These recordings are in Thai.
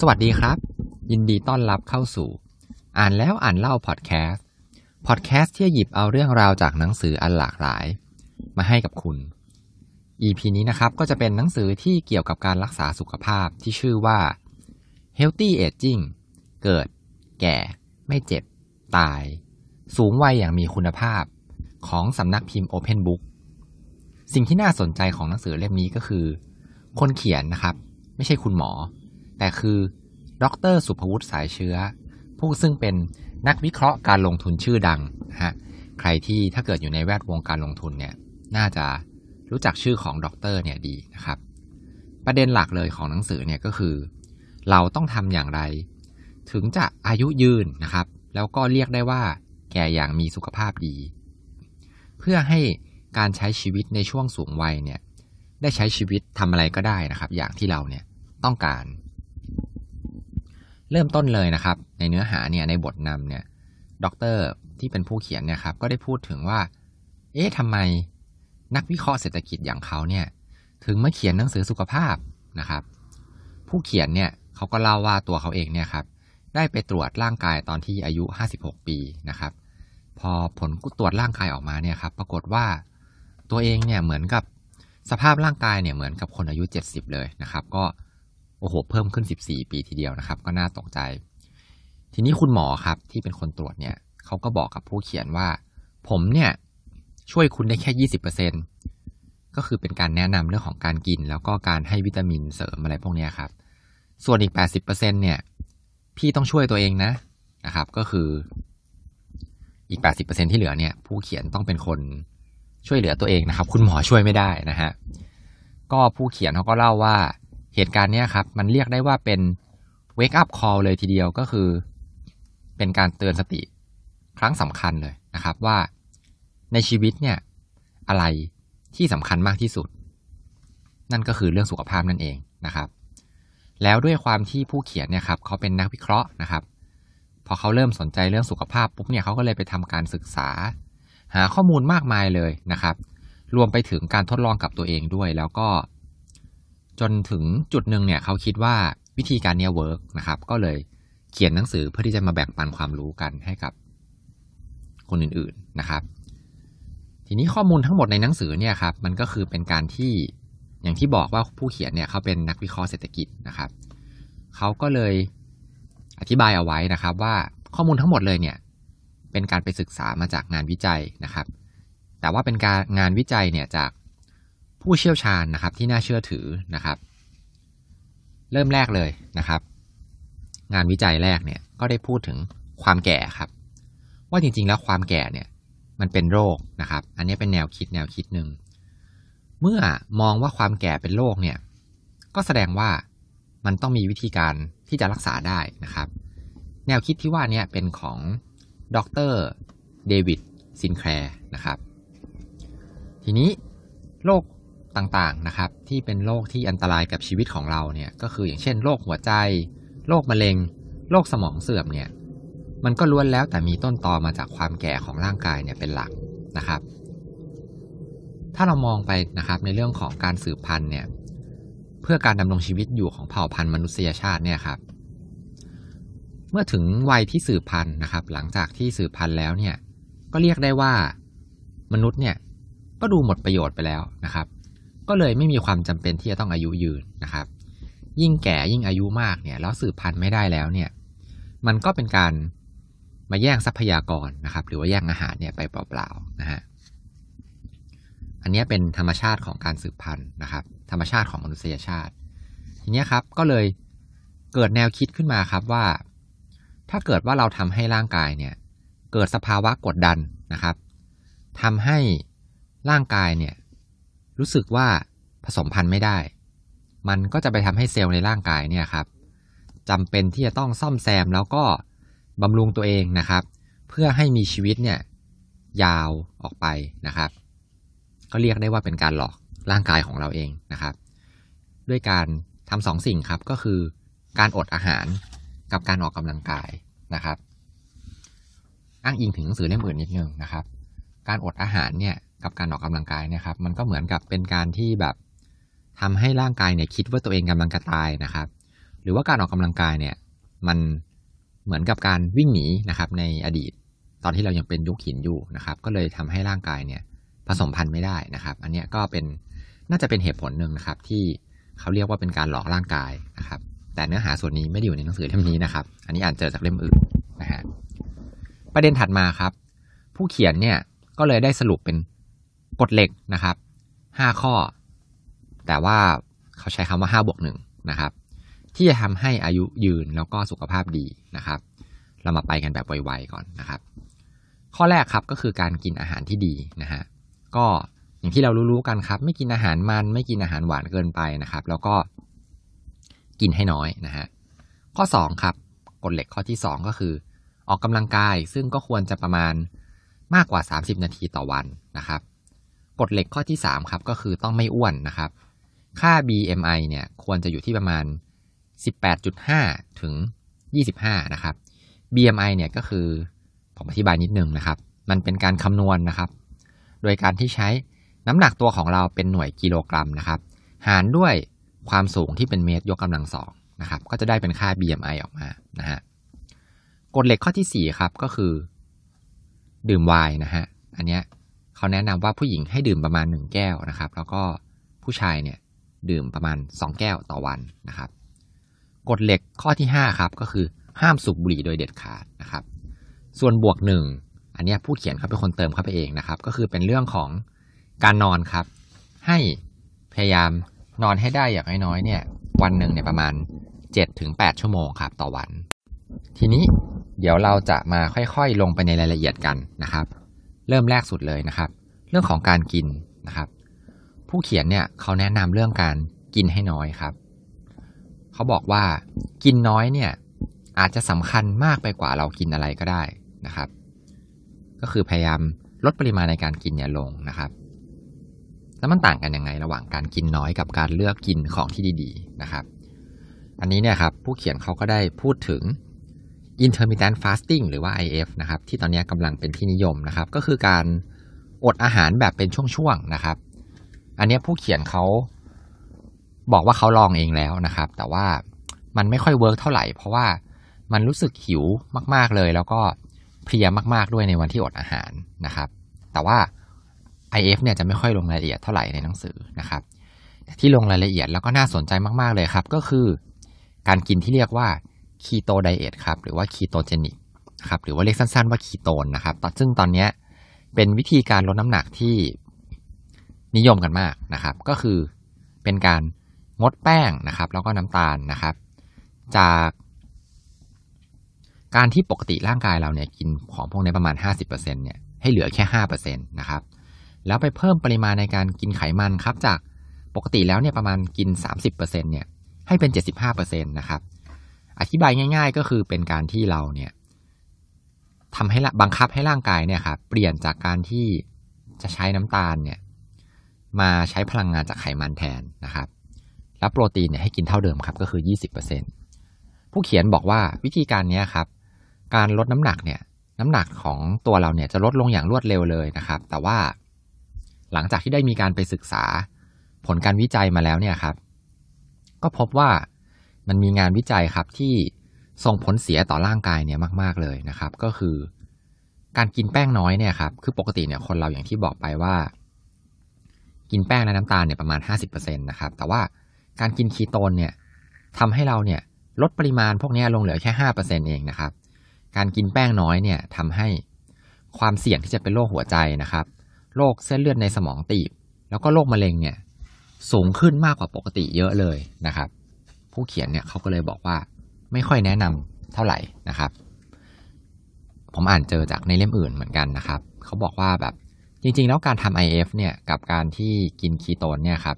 สวัสดีครับ ยินดีต้อนรับเข้าสู่ อ่านแล้วอ่านเล่าพอดแคสต์พอดแคสต์ที่หยิบเอาเรื่องราวจากหนังสืออันหลากหลาย มาให้กับคุณ EP นี้นะครับก็จะเป็นหนังสือที่เกี่ยวกับการรักษาสุขภาพที่ชื่อว่า Healthy Aging เกิด แก่ ไม่เจ็บ ตาย สูงวัยอย่างมีคุณภาพของสำนักพิมพ์ Open Book สิ่งที่น่าสนใจของหนังสือเล่มนี้ก็คือ คนเขียนนะครับ ไม่ใช่คุณหมอ แต่คือดรสุภวุฒิสายเชื้อ ผู้ซึ่งเป็นนักวิเคราะห์การลงทุนชื่อดังนะฮะใครที่ถ้าเกิดอยู่ในแวดวงการลงทุนเนี่ยน่าจะรู้จักชื่อของดรเนี่ยดีนะครับ ประเด็นหลักเลยของหนังสือเนี่ยก็คือ เราต้องทำอย่างไร ถึงจะอายุยืนนะครับ แล้วก็เรียกได้ว่า แก่อย่างมีสุขภาพดี เพื่อให้การใช้ชีวิตในช่วงสูงวัยเนี่ยได้ใช้ชีวิตทำอะไรก็ได้นะครับ อย่างที่เราเนี่ยต้องการ เริ่มต้นเลยนะครับ ในเนื้อหาเนี่ยในบทนำเนี่ยด็อกเตอร์ที่เป็นผู้เขียนเนี่ยครับก็ได้พูดถึงว่า เอ๊ะทำไมนักวิเคราะห์เศรษฐกิจอย่างเขาเนี่ยถึงมาเขียนหนังสือสุขภาพนะครับ ผู้เขียนเนี่ยเขาก็เล่าว่าตัวเขาเองเนี่ยครับได้ไปตรวจร่างกายตอนที่อายุ 56 ปีนะครับ พอผลตรวจร่างกายออกมาเนี่ยครับ ปรากฏว่าตัวเองเนี่ยเหมือนกับสภาพร่างกายเนี่ยเหมือนกับคนอายุ 70 เลยนะครับ ก็ โอ้โห เพิ่มขึ้น 14 ปีทีเดียวนะครับ ก็น่าตกใจ ทีนี้คุณหมอครับที่เป็นคนตรวจเนี่ยเขาก็บอกกับผู้เขียนว่า ผมเนี่ยช่วยคุณได้แค่ 20%ก็คือเป็นการแนะนำเรื่องของการกิน แล้วก็การให้วิตามินเสริมอะไรพวกนี้ครับ ส่วนอีก 80%เนี่ยพี่ต้องช่วยตัวเองนะนะครับ ก็คืออีก 80%ที่เหลือเนี่ย ผู้เขียนต้องเป็นคนช่วยเหลือตัวเองนะครับ คุณหมอช่วยไม่ได้นะฮะก็ผู้เขียนเขาก็เล่าว่า เหตุการณ์เนี้ยครับ มันเรียกได้ว่าเป็น wake up call เลยทีเดียวก็คือ เป็นการเตือนสติครั้งสำคัญเลยนะครับว่าในชีวิตเนี่ยอะไรที่สำคัญมากที่สุด นั่นก็คือเรื่องสุขภาพนั่นเองนะครับ แล้วด้วยความที่ผู้เขียนเนี่ยครับเขาเป็นนักวิเคราะห์นะครับ พอเขาเริ่มสนใจเรื่องสุขภาพปุ๊บเนี่ยเขาก็เลยไปทำการศึกษา หาข้อมูลมากมายเลยนะครับ รวมไปถึงการทดลองกับตัวเองด้วย แล้วก็ จนถึงจุดหนึ่งเนี่ยเขาคิดว่าวิธีการเนี้ยเวิร์กนะครับ ก็เลยเขียนหนังสือเพื่อที่จะมาแบ่งปันความรู้กันให้กับคนอื่นๆนะครับ ทีนี้ข้อมูลทั้งหมดในหนังสือเนี่ยครับมันก็คือเป็นการที่อย่างที่บอกว่าผู้เขียนเนี่ยเขาเป็นนักวิเคราะห์เศรษฐกิจนะครับเขาก็เลยอธิบายเอาไว้นะครับ ว่าข้อมูลทั้งหมดเลยเนี่ยเป็นการไปศึกษามาจากงานวิจัยนะครับ แต่ว่าเป็นการงานวิจัยเนี่ยจาก ผู้เชี่ยวชาญนะครับที่น่าเชื่อถือนะครับ เริ่มแรกเลยนะครับ งานวิจัยแรกเนี่ยก็ได้พูดถึงความแก่ครับ ว่าจริงๆแล้วความแก่เนี่ยมันเป็นโรคนะครับ อันนี้เป็นแนวคิดแนวคิดหนึ่งเมื่อมองว่าความแก่เป็นโรคเนี่ย ก็แสดงว่ามันต้องมีวิธีการที่จะรักษาได้นะครับ แนวคิดที่ว่านี้เป็นของดร.เดวิดซินแคลร์นะครับ ทีนี้โรค ต่างๆนะครับที่เป็นโรคที่อันตรายกับชีวิตของเราเนี่ยก็คืออย่างเช่นโรคหัวใจโรคมะเร็งโรคสมองเสื่อมเนี่ยมันก็ล้วนแล้วแต่มีต้นตอมาจากความแก่ของร่างกายเนี่ยเป็นหลักนะครับ ถ้าเรามองไปนะครับในเรื่องของการสืบพันธุ์เนี่ยเพื่อการดำรงชีวิตอยู่ของเผ่าพันธุ์มนุษยชาติเนี่ยครับเมื่อถึงวัยที่สืบพันธุ์นะครับ หลังจากที่สืบพันธุ์แล้วเนี่ยก็เรียกได้ว่ามนุษย์เนี่ยก็ดูหมดประโยชน์ไปแล้วนะครับ ก็เลยไม่มีความจำเป็นที่จะต้องอายุยืนนะครับ ยิ่งแก่ยิ่งอายุมากเนี่ยแล้วสืบพันธุ์ไม่ได้แล้วเนี่ย มันก็เป็นการมาแย่งทรัพยากรนะครับ หรือว่าแย่งอาหารเนี่ยไปเปล่าๆนะฮะอันนี้เป็นธรรมชาติของการสืบพันธุ์นะครับ ธรรมชาติของมนุษยชาติ ทีนี้ครับก็เลยเกิดแนวคิดขึ้นมาครับว่า ถ้าเกิดว่าเราทำให้ร่างกายเนี่ย เกิดสภาวะกดดันนะครับทำให้ร่างกายเนี่ย รู้สึกว่าผสมพันธุ์ไม่ได้ มันก็จะไปทำให้เซลล์ในร่างกายเนี่ยครับจำเป็นที่จะต้องซ่อมแซมแล้วก็บำรุงตัวเองนะครับ เพื่อให้มีชีวิตเนี่ยยาวออกไปนะครับ ก็เรียกได้ว่าเป็นการหลอกร่างกายของเราเองนะครับ ด้วยการทำสองสิ่งครับก็คือการอดอาหารกับการออกกำลังกายนะครับ อ้างอิงถึงหนังสือเล่มอื่นนิดนึงนะครับ การอดอาหารเนี่ย กับการออกกำลังกายนี่ยครับ มันก็เหมือนกับเป็นการที่แบบทำให้ร่างกายเนี่ยคิดว่าตัวเองกำลังจะตายนะครับ หรือว่าการออกกำลังกายเนี่ยมันเหมือนกับการวิ่งหนีนะครับในอดีต ตอนที่เรายังเป็นยุคหินอยู่นะครับ ก็เลยทำให้ร่างกายเนี่ยผสมพันธุ์ไม่ได้นะครับ อันนี้ก็เป็นน่าจะเป็นเหตุผลหนึ่งนะครับ ที่เขาเรียกว่าเป็นการหลอกร่างกายนะครับ แต่เนื้อหาส่วนนี้ไม่ได้อยู่ในหนังสือเล่มนี้นะครับ อันนี้อ่านเจอจากเล่มอื่นนะฮะประเด็นถัดมาครับ ผู้เขียนเนี่ยก็เลยได้สรุปเป็น กฎเหล็กนะครับห้าข้อ แต่ว่าเขาใช้คำว่าห้าบวกหนึ่งนะครับ ที่จะทำให้อายุยืนแล้วก็สุขภาพดีนะครับ เรามาไปกันแบบไวๆก่อนนะครับ ข้อแรกครับก็คือการกินอาหารที่ดีนะฮะก็อย่างที่เรารู้ๆกันครับ ไม่กินอาหารมันไม่กินอาหารหวานเกินไปนะครับ แล้วก็กินให้น้อยนะฮะข้อ2ครับกฎเหล็กข้อที่ 2 ก็คือ ออกกำลังกายซึ่งก็ควรจะประมาณมากกว่า 30 นาทีต่อวันนะครับ กฎเหล็กข้อที่ 3 ครับ ก็คือต้องไม่อ้วนนะครับ ค่า BMI เนี่ยควรจะอยู่ที่ประมาณ 18.5 ถึง 25 นะครับ BMI เนี่ยก็คือผมอธิบายนิดนึงนะครับ มันเป็นการคำนวณนนะครับ โดยการที่ใช้น้ำหนักตัวของเราเป็นหน่วยกิโลกรัมนะครับ หารด้วยความสูงที่เป็นเมตรยกกำลังสองนะครับ ก็จะได้เป็นค่า BMI ออกมานะฮะกฎเหล็กข้อที่ 4 ครับก็คือ ดื่มไวน์นะฮะ อันเนี้ย เขาแนะนำว่าผู้หญิงให้ดื่มประมาณ 1 แก้วนะครับ แล้วก็ผู้ชายเนี่ยดื่มประมาณ 2 แก้วต่อวันนะครับกฎเหล็กข้อที่5ครับก็คือห้ามสูบบุหรี่โดยเด็ดขาดนะครับ ส่วนบวกหนึ่งอันนี้ผู้เขียนเขาเป็นคนเติมเข้าไปเองนะครับ ก็คือเป็นเรื่องของการนอนครับ ให้พยายามนอนให้ได้อย่างน้อยๆเนี่ย วันหนึ่งเนี่ยประมาณ7ถึง8ชั่วโมงครับต่อวัน ทีนี้เดี๋ยวเราจะมาค่อยๆลงไปในรายละเอียดกันนะครับ เริ่มแรกสุดเลยนะครับ เรื่องของการกินนะครับ ผู้เขียนเนี่ยเขาแนะนำเรื่องการกินให้น้อยครับ เขาบอกว่ากินน้อยเนี่ยอาจจะสำคัญมากไปกว่าเรากินอะไรก็ได้นะครับ ก็คือพยายามลดปริมาณในการกินเนี่ยลงนะครับ แล้วมันต่างกันยังไงระหว่างการกินน้อยกับการเลือกกินของที่ดี ๆ นะครับ อันนี้เนี่ยครับผู้เขียนเขาก็ได้พูดถึง intermittent fasting หรือว่า IF นะครับที่ตอนนี้กำลังเป็นที่นิยมนะครับก็คือการอดอาหารแบบเป็นช่วงๆนะครับ อันนี้ผู้เขียนเขาบอกว่าเขาลองเองแล้วนะครับ แต่ว่ามันไม่ค่อย work เท่าไหร่ เพราะว่ามันรู้สึกหิวมาก ๆเลย แล้วก็เพลียมากๆด้วยในวันที่อดอาหารนะครับ แต่ว่า IF เนี่ยจะไม่ค่อยลงรายละเอียดเท่าไหร่ในหนังสือนะครับ ที่ลงรายละเอียดแล้วก็น่าสนใจมาก ๆเลยครับ ก็คือ การกินที่เรียกว่า keto diet ครับหรือว่า ketogenic ครับหรือว่าเรียกสั้นๆว่าคีโตนนะครับซึ่งตอนนี้เป็นวิธีการลดน้ำหนักที่นิยมกันมากนะครับ ก็คือเป็นการงดแป้งนะครับ แล้วก็น้ำตาลนะครับ จากการที่ปกติร่างกายเราเนี่ยกินของพวกนี้ประมาณ 50%เนี่ยให้เหลือแค่5%นะครับแล้วไปเพิ่มปริมาณในการกินไขมันครับจากปกติแล้วเนี่ยประมาณกิน 30%เนี่ยให้เป็น 75%นะครับ อธิบายง่าย ๆ ก็คือเป็นการที่เราเนี่ยทำให้บังคับให้ร่างกายเนี่ยครับเปลี่ยนจากการที่จะใช้น้ำตาลเนี่ยมาใช้พลังงานจากไขมันแทนนะครับ แล้วโปรตีนเนี่ยให้กินเท่าเดิมครับก็คือ 20%ผู้เขียนบอกว่าวิธีการนี้ครับ การลดน้ำหนักเนี่ยน้ำหนักของตัวเราเนี่ยจะลดลงอย่างรวดเร็วเลยนะครับ แต่ว่าหลังจากที่ได้มีการไปศึกษาผลการวิจัยมาแล้วเนี่ยครับ ก็พบว่า มันมีงานวิจัยครับที่ส่งผลเสียต่อร่างกายเนี่ยมาก ๆ เลยนะครับ ก็คือ การกินแป้งน้อยเนี่ยครับคือปกติเนี่ยคนเราอย่างที่บอกไปว่า กินแป้งและน้ำตาลเนี่ยประมาณ 50%นะครับแต่ว่าการกินคีโตนเนี่ยทำให้เราเนี่ยลดปริมาณพวกนี้ลงเหลือแค่ 5%เองนะครับ การกินแป้งน้อยเนี่ยทำให้ความเสี่ยงที่จะเป็นโรคหัวใจนะครับ โรคเส้นเลือดในสมองตีบ แล้วก็โรคมะเร็งเนี่ยสูงขึ้นมากกว่าปกติเยอะเลยนะครับ ผู้เขียนเนี่ยเขาก็เลยบอกว่าไม่ค่อยแนะนำเท่าไหร่นะครับ ผมอ่านเจอจากในเล่มอื่นเหมือนกันนะครับ เขาบอกว่าแบบจริงๆ แล้วการทำ IF เนี่ยกับการที่กินคีโตนเนี่ยครับ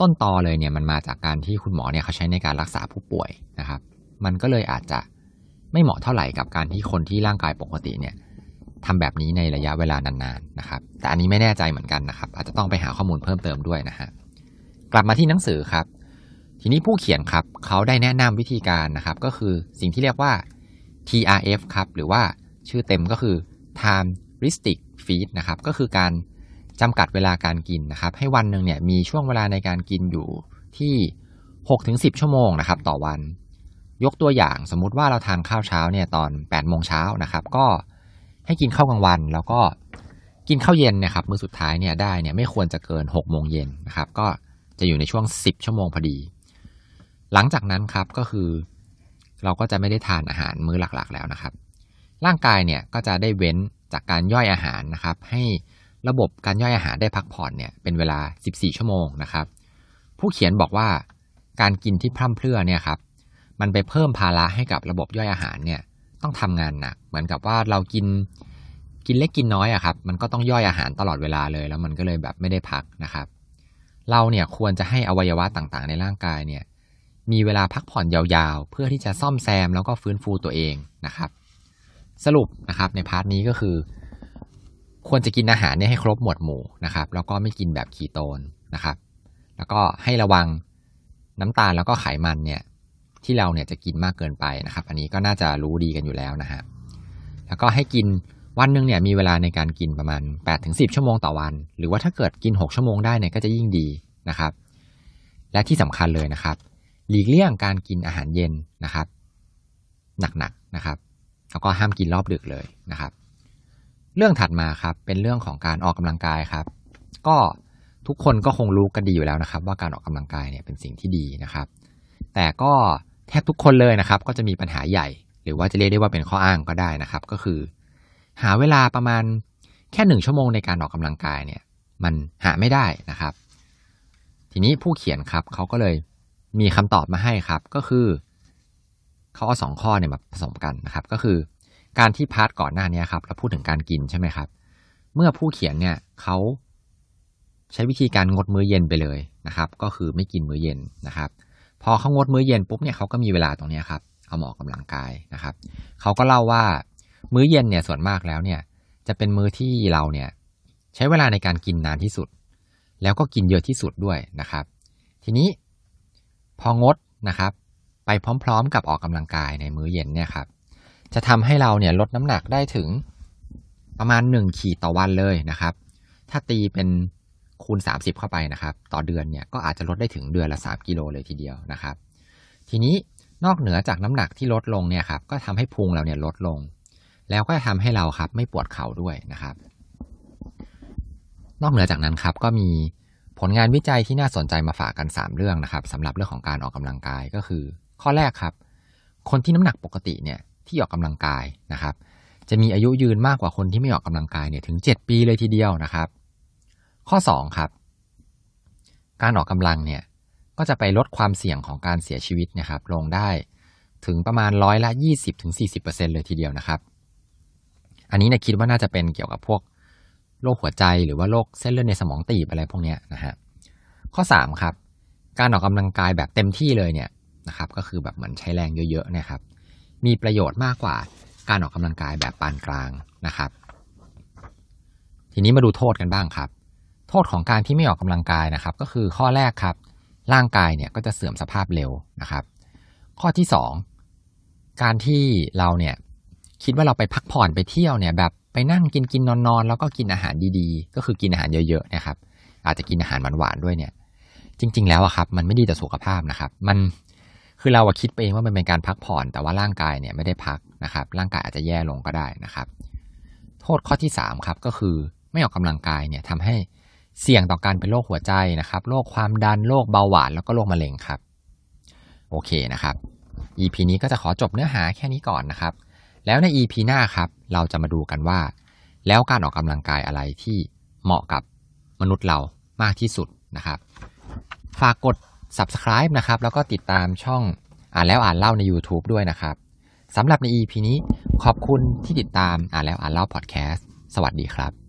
ต้นตอเลยเนี่ยมันมาจากการที่คุณหมอเนี่ยเขาใช้ในการรักษาผู้ป่วยนะครับ มันก็เลยอาจจะไม่เหมาะเท่าไหร่กับการที่คนที่ร่างกายปกติเนี่ยทำแบบนี้ในระยะเวลานานๆนะครับ แต่อันนี้ไม่แน่ใจเหมือนกันนะครับ อาจจะต้องไปหาข้อมูลเพิ่มเติมด้วยนะฮะกลับมาที่หนังสือครับ ทีนี้ผู้เขียนครับเขาได้แนะนำวิธีการนะครับ ก็คือสิ่งที่เรียกว่า TRF ครับ หรือว่าชื่อเต็มก็คือ time restrict feed นะครับ ก็คือการจำกัดเวลาการกินนะครับ ให้วันหนึ่งเนี่ยมีช่วงเวลาในการกินอยู่ที่ 6-10 ชั่วโมงนะครับ ต่อวัน ยกตัวอย่างสมมุติว่าเราทานข้าวเช้าเนี่ยตอน8โมงเช้านะครับ ก็ให้กินข้าวกลางวัน แล้วก็กินข้าวเย็นนะครับมื้อสุดท้ายเนี่ยได้เนี่ยไม่ควรจะเกิน6โมงเย็นนะครับ ก็จะอยู่ในช่วง 10 ชั่วโมงพอดี หลังจากนั้นครับก็คือ เราก็จะไม่ได้ทานอาหารมื้อหลักๆ แล้วนะครับ ร่างกายเนี่ยก็จะได้เว้นจากการย่อยอาหารนะครับ ให้ระบบการย่อยอาหารได้พักผ่อนเนี่ยเป็นเวลา 14 ชั่วโมงนะครับ ผู้เขียนบอกว่าการกินที่พร่ำเพรื่อเนี่ยครับมันไปเพิ่มภาระให้กับระบบย่อยอาหารเนี่ยต้องทำงานหนัก เหมือนกับว่าเรากินกินเล็กกินน้อยอะครับ มันก็ต้องย่อยอาหารตลอดเวลาเลย แล้วมันก็เลยแบบไม่ได้พักนะครับ เราเนี่ยควรจะให้อวัยวะต่างๆ ในร่างกายเนี่ย มีเวลาพักผ่อนยาวๆ เพื่อที่จะซ่อมแซมแล้วก็ฟื้นฟูตัวเองนะครับ สรุปนะครับใน part นี้ก็คือ ควรจะกินอาหารเนี่ยให้ครบหมวดหมู่นะครับ แล้วก็ไม่กินแบบคีโตนนะครับ แล้วก็ให้ระวังน้ำตาลแล้วก็ไขมันเนี่ยที่เราเนี่ยจะกินมากเกินไปนะครับ อันนี้ก็น่าจะรู้ดีกันอยู่แล้วนะฮะแล้วก็ให้กินวันหนึ่งเนี่ยมีเวลาในการกินประมาณ 8-10 ชั่วโมงต่อวัน หรือว่าถ้าเกิดกิน 6 ชั่วโมงได้เนี่ยก็จะยิ่งดีนะครับ และที่สำคัญเลยนะครับ หลีกเลี่ยงการกินอาหารเย็นนะครับ หนักๆนะครับ แล้วก็ห้ามกินรอบดึกเลยนะครับ เรื่องถัดมาครับเป็นเรื่องของการออกกำลังกายครับ ก็ทุกคนก็คงรู้กันดีอยู่แล้วนะครับ ว่าการออกกำลังกายเนี่ยเป็นสิ่งที่ดีนะครับ แต่ก็แทบทุกคนเลยนะครับ ก็จะมีปัญหาใหญ่ หรือว่าจะเรียกได้ว่าเป็นข้ออ้างก็ได้นะครับ ก็คือ หาเวลาประมาณแค่หนึ่งชั่วโมงในการออกกำลังกายเนี่ย มันหาไม่ได้นะครับ ทีนี้ผู้เขียนครับเขาก็เลย มีคำตอบมาให้ครับ ก็คือเขาเอาสองข้อเนี่ยมาผสมกันนะครับ ก็คือการที่พาร์ทก่อนหน้านี้ครับเราพูดถึงการกินใช่ไหมครับ เมื่อผู้เขียนเนี่ยเขาใช้วิธีการงดมื้อเย็นไปเลยนะครับ ก็คือไม่กินมื้อเย็นนะครับ พอเขางดมื้อเย็นปุ๊บเนี่ยเขาก็มีเวลาตรงนี้ครับเอาหมอกกำลังกายนะครับเขาก็เล่าว่ามื้อเย็นเนี่ยส่วนมากแล้วเนี่ย จะเป็นมื้อที่เราเนี่ยใช้เวลาในการกินนานที่สุด แล้วก็กินเยอะที่สุดด้วยนะครับ ทีนี้ พองดนะครับ ไปพร้อมๆ กับออกกำลังกายในมื้อเย็นเนี่ยครับ จะทำให้เราเนี่ยลดน้ำหนักได้ถึงประมาณ 1 ขีดต่อวันเลยนะครับ ถ้าตีเป็นคูณ 30 เข้าไปนะครับ ต่อเดือนเนี่ยก็อาจจะลดได้ถึงเดือนละ 3 กิโลเลยทีเดียวนะครับ ทีนี้นอกเหนือจากน้ำหนักที่ลดลงเนี่ยครับ ก็ทำให้พุงเราเนี่ยลดลง แล้วก็จะทำให้เราครับไม่ปวดเข่าด้วยนะครับ นอกเหนือจากนั้นครับก็มี ผลงานวิจัยที่น่าสนใจมาฝากกัน 3 เรื่องนะครับสำหรับเรื่องของการออกกำลังกายก็คือ ข้อแรกครับ คนที่น้ำหนักปกติเนี่ยที่ออกกำลังกายนะครับ จะมีอายุยืนมากกว่าคนที่ไม่ออกกำลังกายเนี่ยถึง 7 ปีเลยทีเดียวนะครับ ข้อ 2 ครับ การออกกำลังเนี่ยก็จะไปลดความเสี่ยงของการเสียชีวิตนะครับ ลงได้ถึงประมาณร้อยละ 20ถึง40%เลยทีเดียวนะครับ อันนี้นี่ยคิดว่าน่าจะเป็นเกี่ยวกับพวก โรคหัวใจหรือว่าโรคเส้นเลือดในสมองตีบอะไรพวกนี้นะฮะข้อ3ครับการออกกำลังกายแบบเต็มที่เลยเนี่ยนะครับก็คือแบบเหมือนใช้แรงเยอะๆนะครับ มีประโยชน์มากกว่าการออกกำลังกายแบบปานกลางนะครับ ทีนี้มาดูโทษกันบ้างครับ โทษของการที่ไม่ออกกำลังกายนะครับ ก็คือข้อแรกครับ ร่างกายเนี่ยก็จะเสื่อมสภาพเร็วนะครับ ข้อที่ 2 การที่เราเนี่ยคิดว่าเราไปพักผ่อนไปเที่ยวเนี่ยแบบ ไปนั่งกินกินนอนนอนแล้วก็กินอาหารดีๆ ก็คือกินอาหารเยอะๆนะครับ อาจจะกินอาหารหวานๆด้วยเนี่ย จริง ๆ แล้วอะครับ มันไม่ดีต่อสุขภาพนะครับ มันคือเราคิดไปเองว่ามันเป็นการพักผ่อน แต่ว่าร่างกายเนี่ยไม่ได้พักนะครับ ร่างกายอาจจะแย่ลงก็ได้นะครับ โทษข้อที่3ครับก็คือไม่ออกกำลังกายเนี่ยทำให้เสี่ยงต่อการเป็นโรคหัวใจนะครับโรคความดันโรคเบาหวานแล้วก็โรคมะเร็งครับ โอเคนะครับ EP นี้ก็จะขอจบเนื้อหาแค่นี้ก่อนนะครับ แล้วใน EP หน้าครับ เราจะมาดูกันว่า แล้วการออกกำลังกายอะไรที่เหมาะกับมนุษย์เรามากที่สุดนะครับ ฝากกด subscribe นะครับ แล้วก็ติดตามช่องอ่านแล้วอ่านเล่าใน YouTube ด้วยนะครับสำหรับใน EP นี้ขอบคุณที่ติดตามอ่านแล้วอ่านเล่าพอดแคสต์สวัสดีครับ